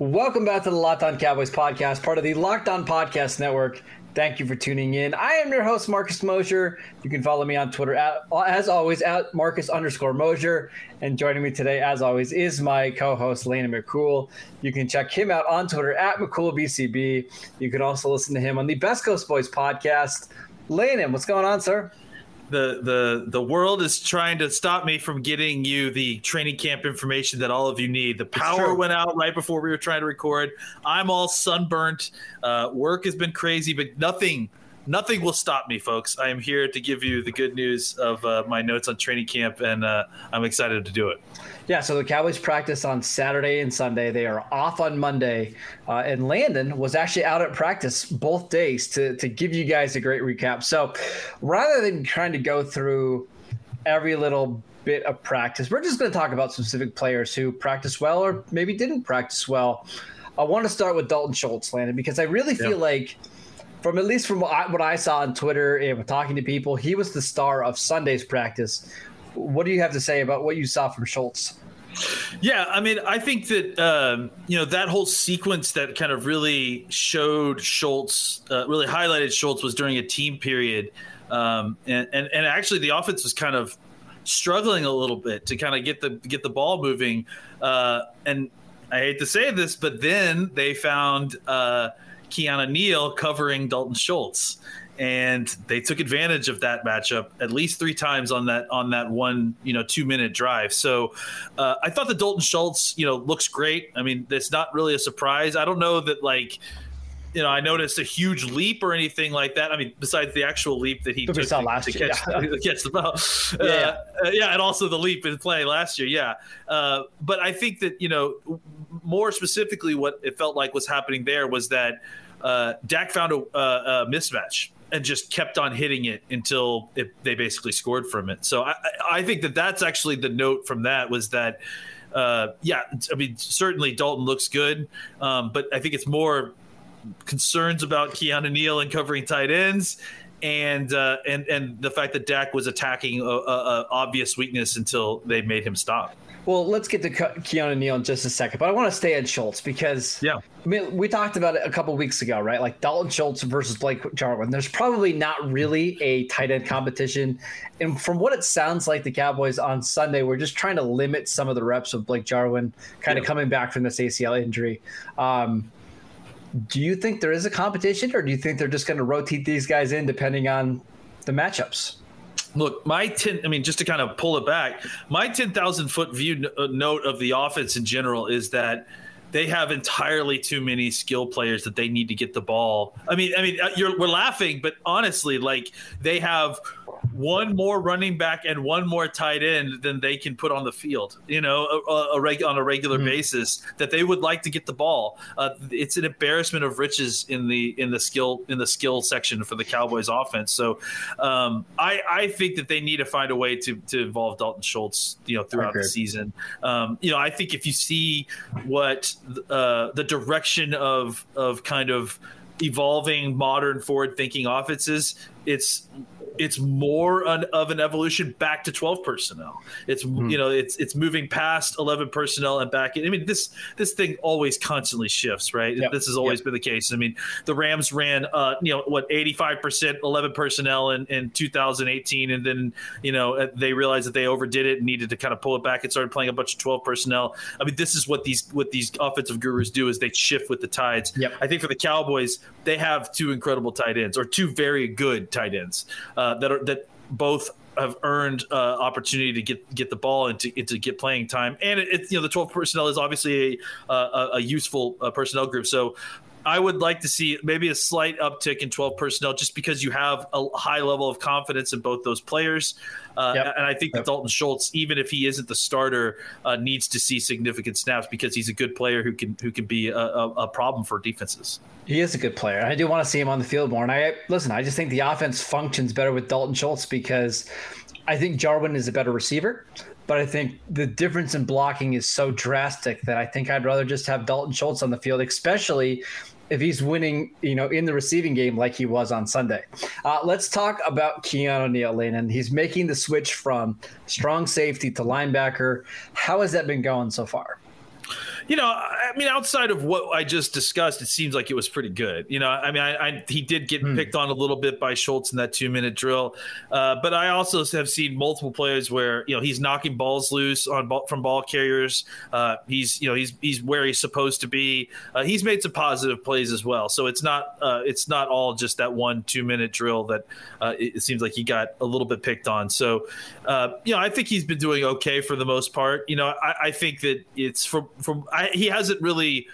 Welcome back to the Locked On Cowboys podcast, part of the Locked On Podcast Network. Thank you for tuning in. I am your host, Marcus Mosher. You can follow me on Twitter at, as always, at Marcus underscore Mosher. And joining me today, as always, is my co-host, Landon McCool. You can check him out on Twitter at McCoolBCB. You can also listen to him on the Best Coast Boys podcast. Landon, what's going on, sir? The the the world is trying to stop me from getting you the training camp information that all of you need. The power went out right before we were trying to record. I'm all sunburnt. Uh, work has been crazy, but nothing nothing will stop me, folks. I am here to give you the good news of uh, my notes on training camp, and uh, I'm excited to do it. Yeah, so the Cowboys practice on Saturday and Sunday. They are off on Monday. Uh, and Landon was actually out at practice both days to, to give you guys a great recap. So rather than trying to go through every little bit of practice, we're just going to talk about specific players who practice well or maybe didn't practice well. I want to start with Dalton Schultz, Landon, because I really feel Yeah. like from at least from what I, what I saw on Twitter and talking to people, he was the star of Sunday's practice. What do you have to say about what you saw from Schultz? Yeah, I mean, I think that um, you know that whole sequence that kind of really showed Schultz, uh, really highlighted Schultz, was during a team period, um, and, and and actually the offense was kind of struggling a little bit to kind of get the get the ball moving, uh, and I hate to say this, but then they found uh, Keanu Neal covering Dalton Schultz. And they took advantage of that matchup at least three times on that on that one you know two minute drive. So uh, I thought the Dalton Schultz, you know, looks great. I mean, it's not really a surprise. I don't know that like, you know, I noticed a huge leap or anything like that. I mean, besides the actual leap that he That took to, last to year, catch, yeah. to catch the ball. Yeah, Uh, uh, yeah, and also the leap in play last year. Yeah, uh, but I think that you know, more specifically, what it felt like was happening there was that uh, Dak found a, a, a mismatch and just kept on hitting it until it, they basically scored from it. So I, I think that that's actually the note from that was that. Uh, yeah, I mean, certainly Dalton looks good, um, but I think it's more concerns about Keanu Neal and covering tight ends, and uh, and and the fact that Dak was attacking a, a, a obvious weakness until they made him stop. Well, let's get to Ke- Keanu Neal in just a second, but I want to stay on Schultz because Yeah. I mean, we talked about it a couple weeks ago, right? Like Dalton Schultz versus Blake Jarwin. There's probably not really a tight end competition, and from what it sounds like, the Cowboys on Sunday were just trying to limit some of the reps of Blake Jarwin, kind of coming back from this ACL injury. Um, do you think there is a competition, or do you think they're just going to rotate these guys in depending on the matchups? Look, my ten. I mean, just to kind of pull it back, my ten thousand foot view n- uh, note of the offense in general is that they have entirely too many skill players that they need to get the ball. I mean, I mean, uh, you're we're laughing, but honestly, like they have one more running back and one more tight end than they can put on the field. You know, a, a, reg, on a regular basis that they would like to get the ball. Uh, it's an embarrassment of riches in the in the skill in the skill section for the Cowboys offense. So um, I I think that they need to find a way to to involve Dalton Schultz. You know, throughout the season. Um, you know, I think if you see what uh, the direction of of kind of evolving modern forward thinking offenses it's it's more an, of an evolution back to 12 personnel. It's mm-hmm. you know it's it's moving past 11 personnel and back. In. I mean this this thing always constantly shifts, right? Yep. This has always yep. been the case. I mean the Rams ran uh you know what 85 percent 11 personnel in, in 2018, and then you know uh, they realized that they overdid it and needed to kind of pull it back and started playing a bunch of 12 personnel. I mean this is what these what these offensive gurus do is they shift with the tides. Yep. I think for the Cowboys they have two incredible tight ends or two very good tight ends. Uh, uh, that are that both have earned uh, opportunity to get get the ball and to, to get playing time. And it's it, you know the 12 personnel is obviously a, a, a useful uh, personnel group. So I would like to see maybe a slight uptick in 12 personnel just because you have a high level of confidence in both those players. Uh, yep. And I think that Dalton Schultz, even if he isn't the starter, uh, needs to see significant snaps because he's a good player who can who can be a, a, a, problem for defenses. He is a good player. I do want to see him on the field more. And I listen. I just think the offense functions better with Dalton Schultz because I think Jarwin is a better receiver but I think the difference in blocking is so drastic that I think I'd rather just have Dalton Schultz on the field, especially if he's winning, you know, in the receiving game like he was on Sunday. Uh, let's talk about Keanu Neal Lane, and he's making the switch from strong safety to linebacker. How has that been going so far? You know, I mean, outside of what I just discussed, it seems like it was pretty good. You know, I mean, I, I he did get hmm. picked on a little bit by Schultz in that two minute drill, uh, but I also have seen multiple players where you know he's knocking balls loose on ball, from ball carriers. Uh, he's you know he's he's where he's supposed to be. Uh, he's made some positive plays as well. So it's not uh, it's not all just that one two minute drill that uh, it, it, seems like he got a little bit picked on. So uh, you know, I think he's been doing okay for the most part. You know, I, I think that it's from from I, he hasn't really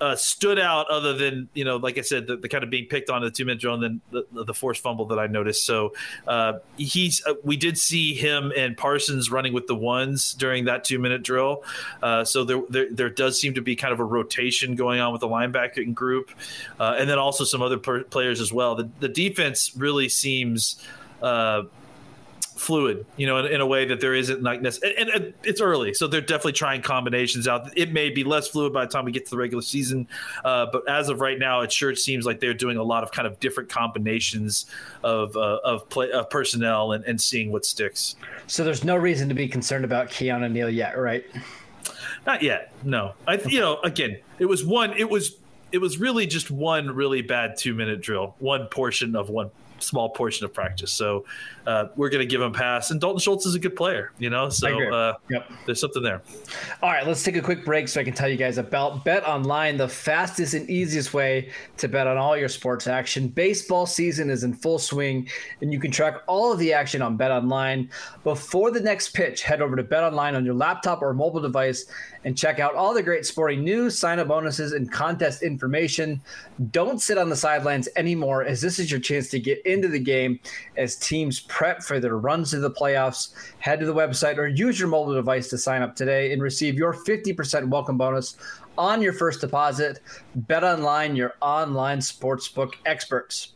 uh, stood out other than you know, like I said, the, the kind of being picked on the two minute drill and then the, the forced fumble that I noticed. So uh, he's uh, we did see him and Parsons running with the ones during that two minute drill. Uh, so there, there, there does seem to be kind of a rotation going on with the linebacking group, uh, and then also some other per- players as well. The the defense really seems. Fluid, you know, in, in, a way that there isn't like this. And, and, it's early, so they're definitely trying combinations out. It may be less fluid by the time we get to the regular season, uh, but as of right now, it sure seems like they're doing a lot of kind of different combinations of uh, of play of personnel and, and seeing what sticks. So there's no reason to be concerned about Keanu Neal yet, right? Not yet. No, I you know again, it was one. It was it was really just one really bad two minute drill, one portion of one small portion of practice. So uh, we're going to give him a pass. And Dalton Schultz is a good player, you know, so uh, yep. there's something there. All right, let's take a quick break so I can tell you guys about BetOnline, the fastest and easiest way to bet on all your sports action. Baseball season is in full swing, and you can track all of the action on BetOnline. Before the next pitch, head over to BetOnline on your laptop or mobile device and check out all the great sporting news, sign up bonuses, and contest information. Don't sit on the sidelines anymore, as this is your chance to get into the game as teams prep for their runs to the playoffs. Head to the website or use your mobile device to sign up today and receive your 50% welcome bonus on your first deposit. BetOnline, your online sportsbook experts.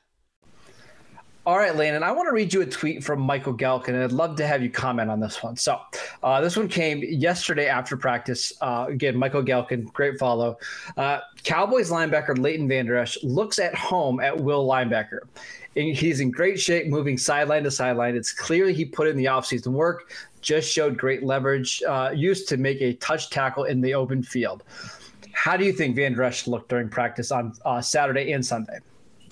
All right, Lane, and I want to read you a tweet from Michael Gehlken, and I'd love to have you comment on this one. So, uh, this one came yesterday after practice. Uh, again, Michael Gehlken, great follow. Uh, Cowboys linebacker Leighton Vander Esch looks at home at Will linebacker. And he's in great shape, moving sideline to sideline. It's clearly he put in the offseason work, just showed great leverage, uh, used to make a touch tackle in the open field. How do you think Vander Esch looked during practice on uh, Saturday and Sunday?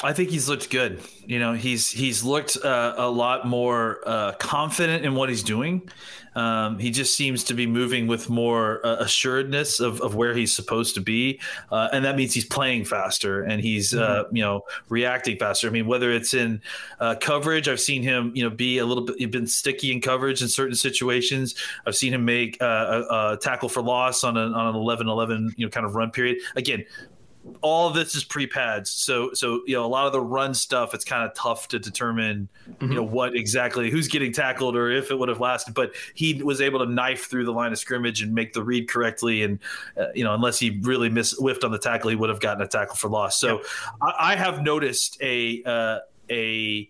I think he's looked good. You know, he's he's looked uh, a lot more uh, confident in what he's doing. Um, he just seems to be moving with more uh, assuredness of, of where he's supposed to be, uh, and that means he's playing faster and he's uh, mm-hmm. you know reacting faster. I mean, whether it's in uh, coverage, I've seen him you know be a little bit been sticky in coverage in certain situations. I've seen him make a, a, tackle for loss on, a, on an 11-11 you know kind of run period. Again, all of this is pre-pads so so you know a lot of the run stuff it's kind of tough to determine mm-hmm. you know what exactly who's getting tackled or if it would have lasted but he was able to knife through the line of scrimmage and make the read correctly and uh, you know unless he really missed whiffed on the tackle he would have gotten a tackle for loss so I, I, have noticed a uh, a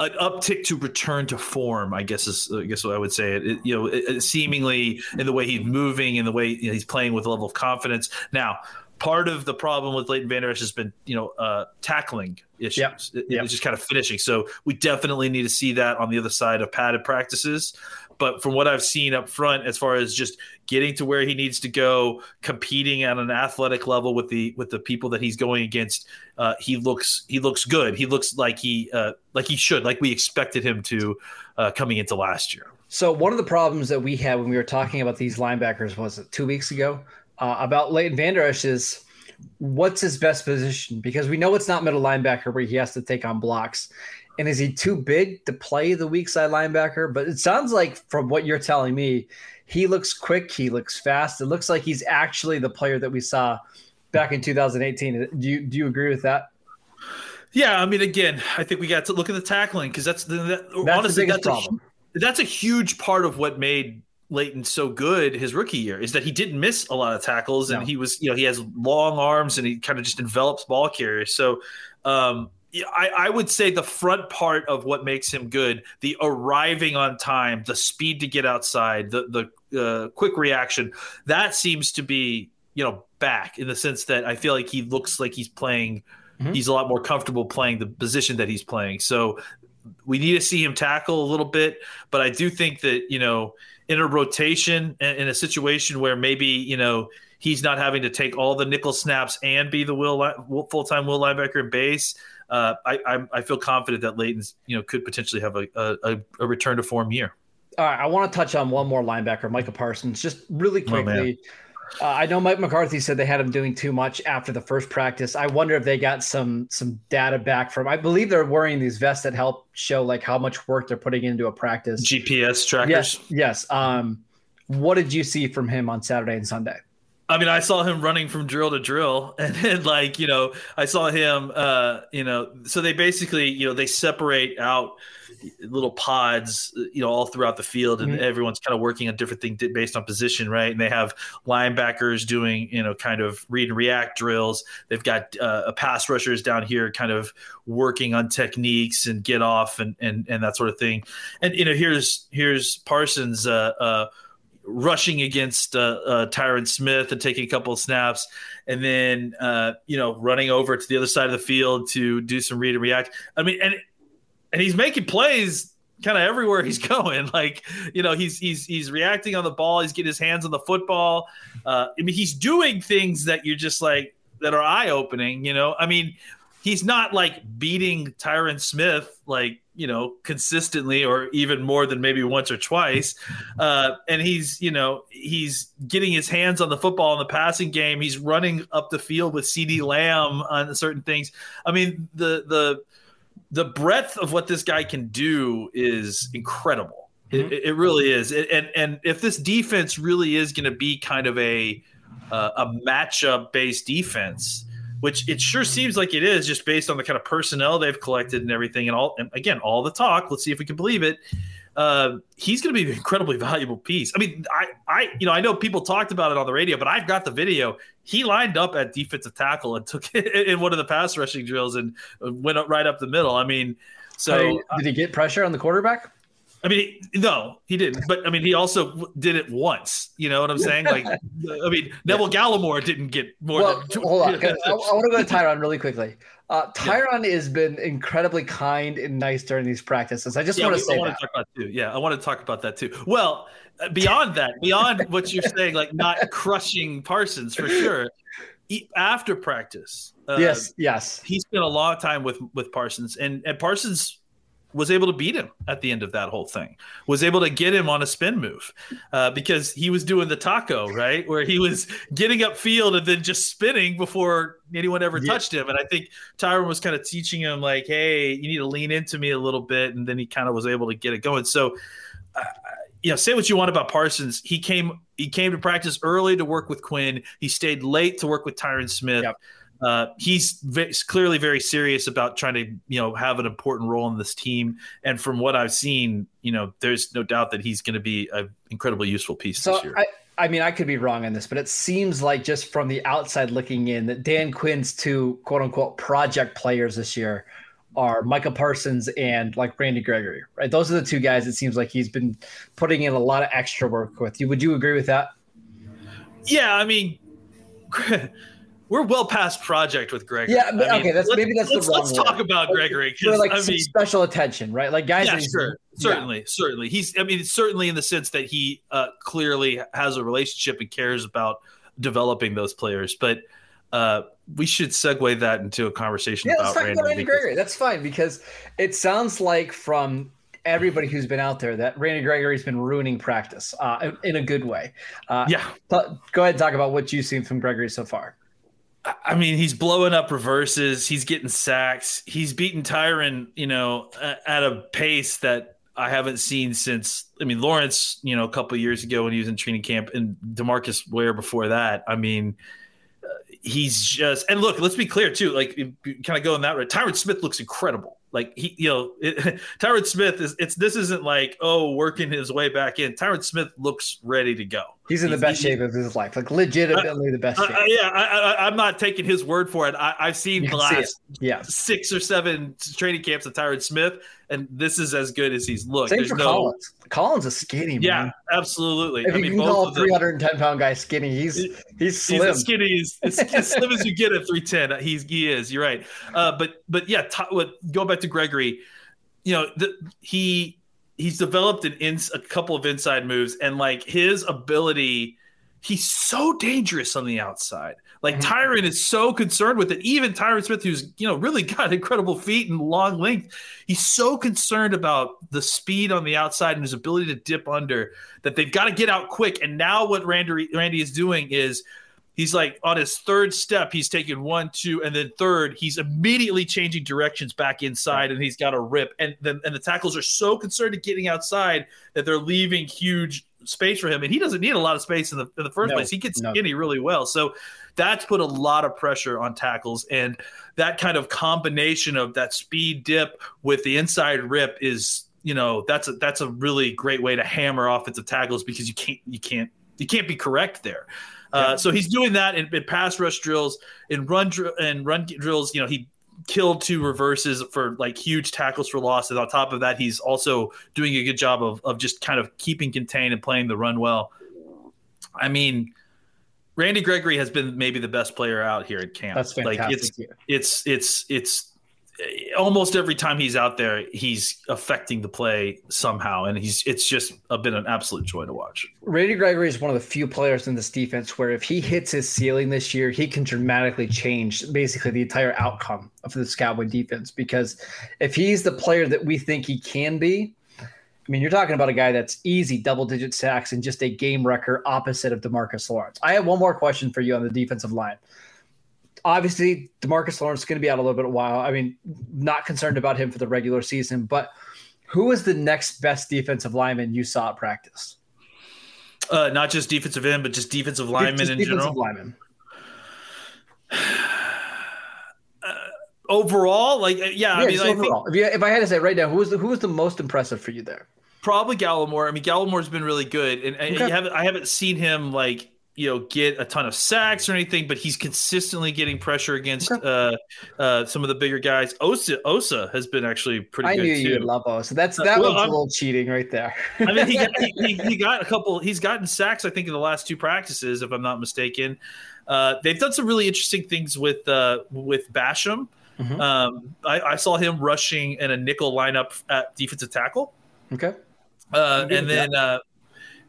an uptick to return to form, I guess is I guess what I would say. It, you know, it, seemingly in the way he's moving, in the way you know, he's playing with a level of confidence. Now, part of the problem with Leighton Vander Esch has been, you know, uh, tackling issues. Yep. It, yep. It's just kind of finishing. So we definitely need to see that on the other side of padded practices. But from what I've seen up front, as far as just getting to where he needs to go, competing at an athletic level with the with the people that he's going against, uh, he looks he looks good. He looks like he uh, like he should, like we expected him to uh, coming into last year. So one of the problems that we had when we were talking about these linebackers was it two weeks ago uh, about Leighton Vander Esch is what's his best position? Because we know it's not middle linebacker where he has to take on blocks. And is he too big to play the weak side linebacker? But it sounds like from what you're telling me, he looks quick, he looks fast. It looks like he's actually the player that we saw back in 2018. Do you do you agree with that? Yeah, I mean, again, I think we got to look at the tackling because that's the that, that's honestly the that's problem. A, that's a huge part of what made Leighton so good his rookie year is that he didn't miss a lot of tackles and no. he was, you know, he has long arms and he kind of just envelops ball carriers. So, um, I, I, would say the front part of what makes him good, the arriving on time, the speed to get outside, the the uh, quick reaction, that seems to be you know back in the sense that I feel like he looks like he's playing. Mm-hmm. He's a lot more comfortable playing the position that he's playing. So we need to see him tackle a little bit, but I do think that you know in a rotation in a situation where maybe you know he's not having to take all the nickel snaps and be the will full time will linebacker in base. Uh, I, I, I feel confident that Leighton's you know could potentially have a, a, a return to form year. All right, I want to touch on one more linebacker, Micah Parsons, just really oh, quickly. Oh, uh, I know Mike McCarthy said they had him doing too much after the first practice. I wonder if they got some some data back from. I believe they're wearing these vests that help show like how much work they're putting into a practice. GPS trackers. Yes, yes. Um, what did you see from him on Saturday and Sunday? I mean, I saw him running from drill to drill, and then like you know, I saw him. Uh, you know, so they basically you know they separate out little pods, you know, all throughout the field, and mm-hmm. everyone's kind of working on different things based on position, right? And they have linebackers doing, you know, kind of read and react drills. They've got uh, pass rushers down here, kind of working on techniques and get off and and and that sort of thing. And you know, here's here's Parsons. Uh, uh, rushing against uh, uh, Tyron Smith and taking a couple of snaps, and then uh, you know running over to the other side of the field to do some read and react. I mean, and and he's making plays kind of everywhere he's going. Like, you know, he's he's he's reacting on the ball. He's getting his hands on the football. Uh, I mean, he's doing things that you're just like that are eye opening. You know, I mean, he's not like beating Tyron Smith like you know consistently or even more than maybe once or twice. Uh, and he's you know he's getting his hands on the football in the passing game. He's running up the field with CeeDee Lamb on certain things. I mean, the the the breadth of what this guy can do is incredible. Mm-hmm. It, it, really is. And and if this defense really is going to be kind of a uh, a matchup based defense, which it sure seems like it is, just based on the kind of personnel they've collected and everything, and all and again all the talk. Let's see if we can believe it uh, he's going to be an incredibly valuable piece. I mean, I, I, you know, I know people talked about it on the radio, but I've got the video. He lined up at defensive tackle and took it in one of the pass rushing drills and went up right up the middle. I mean, so did he get pressure on the quarterback? I mean, no, he didn't. But I mean, he also did it once. You know what I'm saying? Like, I mean, Neville Gallimore didn't get more. Well, than hold on. I, I want to go to Tyron really quickly. Uh, Tyron yeah. has been incredibly kind and nice during these practices. I just yeah, want to say I want that. To talk about too. Yeah, I want to talk about that too. Well, uh, beyond that, beyond what you're saying, like not crushing Parsons for sure. after practice. Uh, yes, yes. he spent a long time with with Parsons, and and Parsons was able to beat him at the end of that whole thing. Was able to get him on a spin move uh, because he was doing the taco right, where he was getting up field and then just spinning before anyone ever Yeah. touched him. And I think Tyron was kind of teaching him like, "Hey, you need to lean into me a little bit," and then he kind of was able to get it going. So. Uh, you know, say what you want about Parsons. He came he came to practice early to work with Quinn. He stayed late to work with Tyron Smith. Yep. Uh, he's ve- clearly very serious about trying to you know have an important role in this team. And from what I've seen, you know, there's no doubt that he's going to be an incredibly useful piece So this year. I, I mean, I could be wrong on this, but it seems like just from the outside looking in that Dan Quinn's two quote unquote project players this year are Michael Parsons and like Randy Gregory, right? Those are the two guys. It seems like he's been putting in a lot of extra work with. You would you agree with that? yeah, I mean. We're well past project with Gregory. Yeah, but- I mean, okay, that's- maybe that's the wrong Let's talk about Gregory For because like I mean, special attention, right? Like guys. yeah, sure, yeah. certainly, certainly. He's, I mean, certainly in the sense that he uh, clearly has a relationship and cares about developing those players. But uh, we should segue that into a conversation Yeah, about let's talk Randy. about Randy because- Gregory. That's fine because it sounds like from everybody who's been out there that Randy Gregory's been ruining practice uh, in a good way. Uh, Yeah, go ahead and talk about what you've seen from Gregory so far. I mean, he's blowing up reverses. He's getting sacks. He's beating Tyron, you know, at a pace that I haven't seen since. I mean, Lawrence, you know, a couple years ago when he was in training camp, and DeMarcus Ware before that. I mean, uh, he's just and look. Let's be clear too. Like, kind of going that route. Tyron Smith looks incredible. Like he, you know, it, Tyron Smith is. It's this isn't like oh working his way back in. Tyron Smith looks ready to go. He's in the He's- best shape of his life, like legitimately the best shape. uh, yeah, I, I, I'm not taking his word for it. I, I've seen the last yeah. six or seven training camps of Tyron Smith, and this is as good as he's looked. Same There's for no, Collins. Collins is skinny, yeah, man. absolutely. If I you mean, can both call a 310 pound guy skinny, he's he's He's slim. as skinny as, as, as slim as you get at 310. He's he is. You're right. Uh, but but yeah, t- what, go back to Gregory. You know, the, he he's developed an ins, a couple of inside moves, and like his ability, he's so dangerous on the outside. Like Mhm. Tyron is so concerned with it. Even Tyron Smith, who's you know really got incredible feet and long length, he's so concerned about the speed on the outside and his ability to dip under that they've got to get out quick. And now what Randy Randy is doing is he's like on his third step, he's taking one, two, and then third, he's immediately changing directions back inside, and he's got a rip. And then and the tackles are so concerned at getting outside that they're leaving huge space for him, and he doesn't need a lot of space in the in the first No, place. He gets no. skinny really well, so that's put a lot of pressure on tackles, and that kind of combination of that speed dip with the inside rip is. You know that's a that's a really great way to hammer offensive tackles because you can't you can't you can't be correct there. Uh, so he's doing that in, in pass rush drills, in run dr- and run drills. You know, he killed two reverses for like huge tackles for losses. On top of that, he's also doing a good job of of just kind of keeping contained and playing the run well. I mean, Randy Gregory has been maybe the best player out here at camp. That's fantastic. Like it's it's it's it's almost every time he's out there, he's affecting the play somehow, and he's it's just uh, been an absolute joy to watch. Randy Gregory is one of the few players in this defense where if he hits his ceiling this year, he can dramatically change basically the entire outcome of this Cowboy defense. Because if he's the player that we think he can be, I mean, you're talking about a guy that's easy double digit sacks and just a game wrecker opposite of DeMarcus Lawrence. I have one more question for you on the defensive line. Obviously, DeMarcus Lawrence is going to be out a little bit a while. I mean, not concerned about him for the regular season, but who is the next best defensive lineman you saw at practice? Uh, not just defensive end, but just defensive linemen Just in defensive general. linemen. Overall, like uh, yeah, I mean, I think if, you, if I had to say right now, who was the who was the most impressive for you there? probably Gallimore. I mean, Gallimore's been really good, and, and Okay. you haven't, I haven't seen him like you know get a ton of sacks or anything, but he's consistently getting pressure against Okay. uh, uh, some of the bigger guys. Osa Osa has been actually pretty I good knew too. you would love O. So that's Uh, that well, one's I'm- a little cheating right there. I mean, he got, he, he, got a couple. He's gotten sacks, I think, in the last two practices, if I'm not mistaken. Uh, they've done some really interesting things with uh, with Basham. Mhm. Um, I, I saw him rushing in a nickel lineup at defensive tackle, okay. uh, and then uh,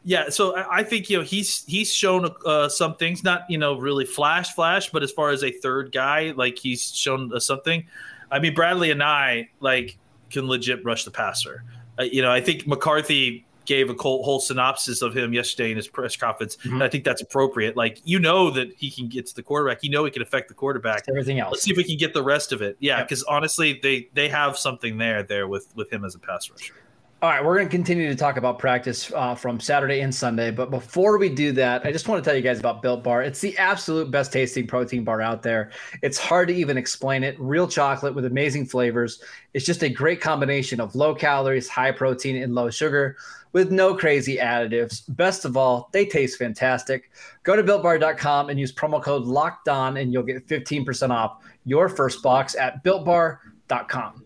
Yeah, so I think you know he's he's shown uh, some things, not you know really flash flash, but as far as a third guy, like he's shown uh, something. I mean, Bradlee Anae like can legit rush the passer. Uh, you know, I think McCarthy gave a whole, whole, synopsis of him yesterday in his press conference. Mm-hmm. I think that's appropriate. Like you know that he can get to the quarterback. You know he can affect the quarterback. It's everything else. Let's see if we can get the rest of it. Yeah, because yep. honestly, they they have something there there with with him as a pass rusher. All right, we're going to continue to talk about practice uh, from Saturday and Sunday. But before we do that, I just want to tell you guys about Built Bar. It's the absolute best tasting protein bar out there. It's hard to even explain it. Real chocolate with amazing flavors. It's just a great combination of low calories, high protein, and low sugar with no crazy additives. Best of all, they taste fantastic. Go to builtbar.com and use promo code locked on, and you'll get 15% off your first box at builtbar.com.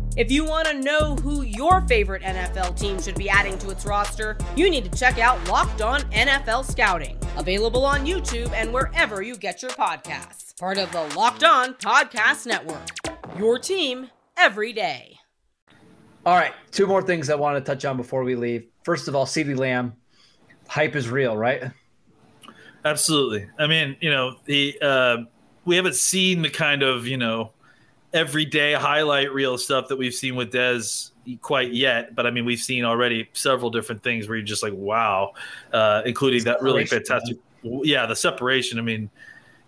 If you want to know who your favorite NFL team should be adding to its roster, you need to check out Locked On NFL Scouting, available on YouTube and wherever you get your podcasts. Part of the Locked On Podcast Network. Your team every day. All right, two more things I want to touch on before we leave. First of all, CeeDee Lamb, hype is real, right? Absolutely. I mean, you know, the uh, we haven't seen the kind of you know everyday highlight reel stuff that we've seen with Dez quite yet, but I mean, we've seen already several different things where you're just like, wow, uh, including that really fantastic, yeah, the separation. I mean,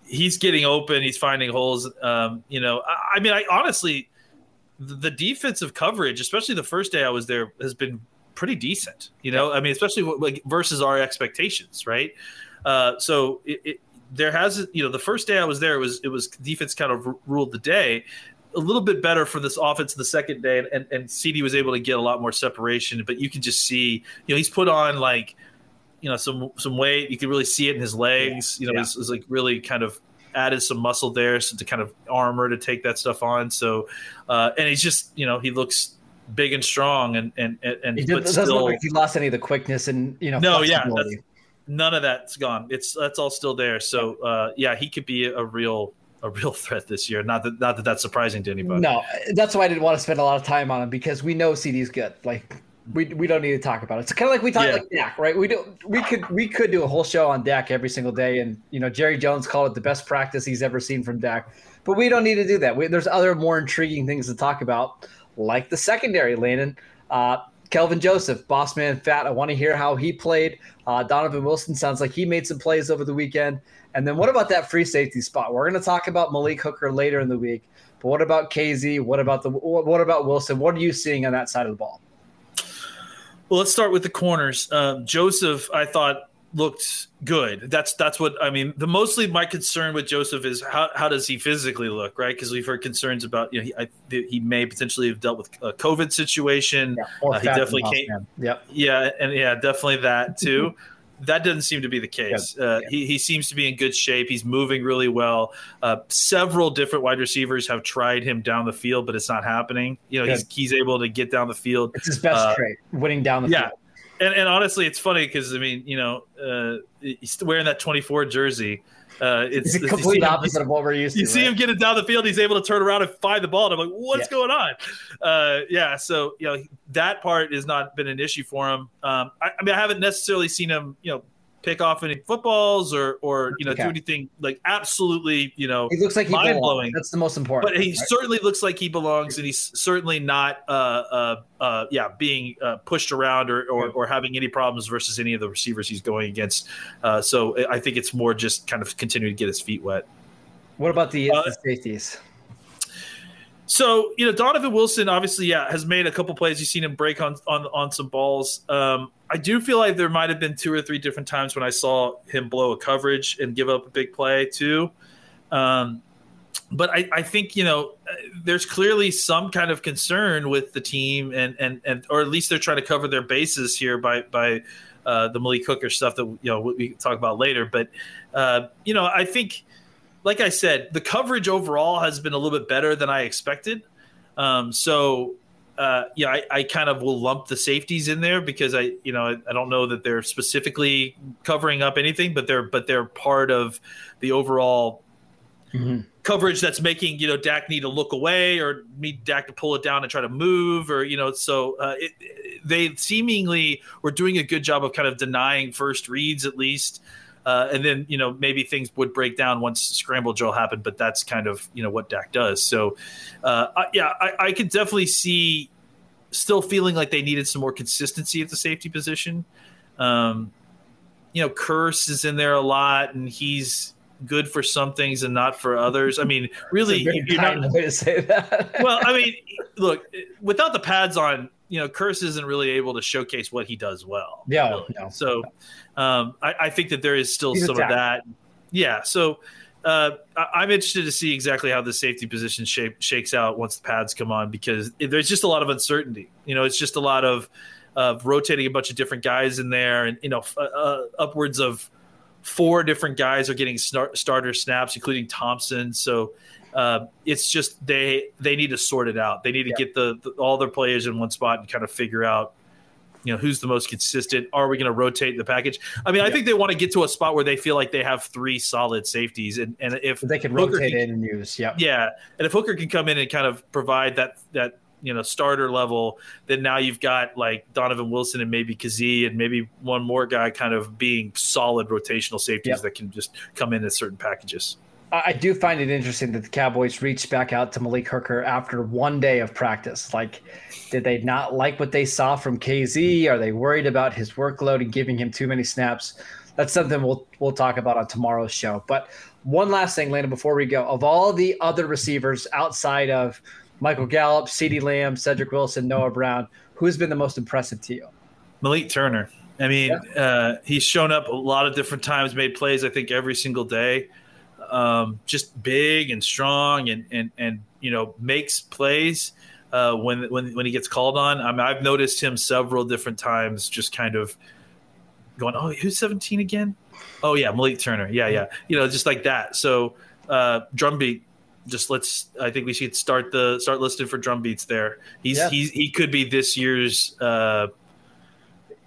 he's getting open, he's finding holes. Um, you know, I, I mean, I honestly, the, defensive coverage, especially the first day I was there, has been pretty decent. You know. I mean, especially like versus our expectations, right? Uh, so it, it, there has, you know, the first day I was there, it was it was defense kind of ruled the day a little bit better for this offense the second day, and, and CeeDee was able to get a lot more separation. But you can just see, you know, he's put on like, you know, some some weight. You can really see it in his legs. You know, yeah. he's, he's like really kind of added some muscle there so to kind of armor to take that stuff on. So, uh, and he's just, you know, he looks big and strong, and and and it doesn't still, look like he lost any of the quickness and you know. No, yeah, none of that's gone. It's that's all still there. So, uh, yeah, he could be a real a real threat this year. Not that not that that's surprising to anybody. No, that's why I didn't want to spend a lot of time on him because we know CeeDee's good. Like we we don't need to talk about it. It's kind of like we talk yeah. like Dak, right? We do we could we could do a whole show on Dak every single day, and you know Jerry Jones called it the best practice he's ever seen from Dak. But we don't need to do that. We, there's other more intriguing things to talk about, like the secondary, Landon. Uh, Kelvin Joseph, boss man fat. I want to hear how he played. Uh, Donovan Wilson sounds like he made some plays over the weekend. And then what about that free safety spot? We're going to talk about Malik Hooker later in the week. But what about Kazee? What about the what about Wilson? What are you seeing on that side of the ball? Well, let's start with the corners. Um, Joseph, I thought looked good. That's that's what I mean. The mostly my concern with Joseph is how, how does he physically look, right? Because we've heard concerns about you know he I, he may potentially have dealt with a COVID situation. Yeah, uh, he definitely came. Yep. Yeah, and yeah, definitely that too. that doesn't seem to be the case. Uh, he, he seems to be in good shape. He's moving really well. Uh, several different wide receivers have tried him down the field, but it's not happening. You know, he's he's able to get down the field. It's his best uh, trait, winning down the yeah. field. And, and honestly, it's funny because I mean, you know, uh, he's wearing that 24 jersey. Uh, it's, the complete opposite of what we're used to. You right? see him get it down the field. He's able to turn around and find the ball. And I'm like, what's yeah. going on? Uh, yeah. So, you know, that part has not been an issue for him. Um, I, I, mean, I haven't necessarily seen him, you know, pick off any footballs or, or you know, okay. do anything like absolutely, you know, he looks like mind blowing. That's the most important. But he right? certainly looks like he belongs, and he's certainly not, uh, uh, uh yeah, being uh, pushed around or, or, or, having any problems versus any of the receivers he's going against. Uh, so I think it's more just kind of continuing to get his feet wet. What about the, uh, the safeties? So you know, Donovan Wilson obviously, yeah, has made a couple plays. You've seen him break on on on some balls. Um, I do feel like there might have been two or three different times when I saw him blow a coverage and give up a big play too. Um, but I, I think you know there's clearly some kind of concern with the team and and and or at least they're trying to cover their bases here by by uh, the Malik Hooker stuff that you know we talk about later. But uh, you know I think like I said, the coverage overall has been a little bit better than I expected. Um, so uh, yeah, I, I, kind of will lump the safeties in there because I, you know, I, I, don't know that they're specifically covering up anything, but they're but they're part of the overall mm-hmm. coverage that's making you know Dak need to look away or need Dak to pull it down and try to move or you know so uh, it, they seemingly were doing a good job of kind of denying first reads at least. Uh, and then you know maybe things would break down once scramble drill happened, but that's kind of you know what Dak does. So uh, I, yeah, I, I could definitely see still feeling like they needed some more consistency at the safety position. Um, you know, Kearse is in there a lot, and he's good for some things and not for others. I mean, really, you're not way to say that. well, I mean, look, without the pads on, you know, Kearse isn't really able to showcase what he does well. Yeah. Really. No, so um, I, I, think that there is still He's some of that. Yeah. So uh, I, am interested to see exactly how the safety position shape, shakes out once the pads come on because there's just a lot of uncertainty. You know, it's just a lot of of rotating a bunch of different guys in there, and you know, uh, uh upwards of four different guys are getting starter snaps, including Thompson. So uh, it's just they they need to sort it out. They need to yeah. get the, the, all their players in one spot and kind of figure out you know who's the most consistent. Are we going to rotate the package? I mean, I think they want to get to a spot where they feel like they have three solid safeties, and and if they can Hooker rotate can, in and use, yeah, yeah, and if Hooker can come in and kind of provide that that you know starter level, then now you've got like Donovan Wilson and maybe Kazee and maybe one more guy kind of being solid rotational safeties yep. that can just come in at certain packages. I do find it interesting that the Cowboys reached back out to Malik Hooker after one day of practice. Like, did they not like what they saw from Kazee? Are they worried about his workload and giving him too many snaps? That's something we'll we'll talk about on tomorrow's show. But one last thing, Landon, before we go, of all the other receivers outside of Michael Gallup, CeeDee Lamb, Cedric Wilson, Noah Brown. Who's been the most impressive to you? Malik Turner. I mean, yeah. uh, he's shown up a lot of different times, made plays, I think, every single day. Um, just big and strong and, and, and, you know, makes plays uh, when, when, when he gets called on. I mean, I've noticed him several different times just kind of going, oh, who's 17 again? Oh, yeah, Malik Turner. Yeah, yeah. You know, just like that. So, uh, drumbeat just let's I think we should start the start listed for drum beats there. He's yeah. he's he could be this year's uh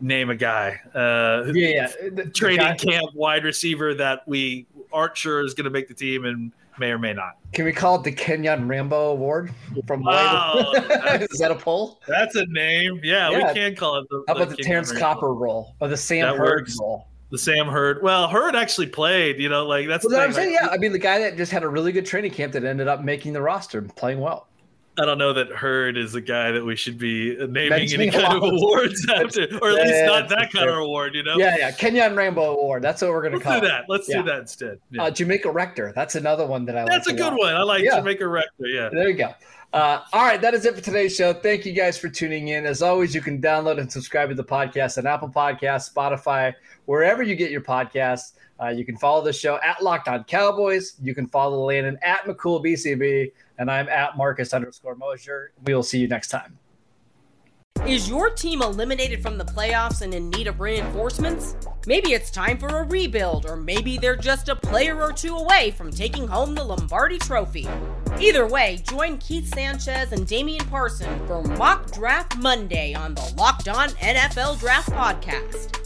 name a guy. Uh yeah, yeah. The, training guy. camp wide receiver that we aren't sure is gonna make the team and may or may not. Can we call it the Kenyon Rambo Award from wow, Is that a poll? That's a name. Yeah, yeah. we can call it the How about the, the Terrance Copper role or the Sam that Hurd role? The Sam Hurd. Well, Hurd actually played. You know, like that's. Well, I'm saying, yeah. I mean, the guy that just had a really good training camp that ended up making the roster and playing well. I don't know that Hurd is a guy that we should be naming any kind of awards after, or at yeah, least not that kind of award, you know? Yeah, yeah. Kenyon Rambo Award. That's what we're going to call do that. Let's yeah. do that instead. Yeah. Uh, Jamaica Rector. That's another one that I like. That's like a good one. I like Jamaica Rector. Yeah. There you go. Uh, all right, that is it for today's show. Thank you guys for tuning in. As always, you can download and subscribe to the podcast on Apple Podcasts, Spotify, wherever you get your podcasts. Uh, you can follow the show at Locked On Cowboys. You can follow Landon at McCool BCB, and I'm at Marcus underscore Mosher. We will see you next time. Is your team eliminated from the playoffs and in need of reinforcements? Maybe it's time for a rebuild, or maybe they're just a player or two away from taking home the Lombardi Trophy. Either way, join Keith Sanchez and Damian Parson for Mock Draft Monday on the Locked On NFL Draft Podcast.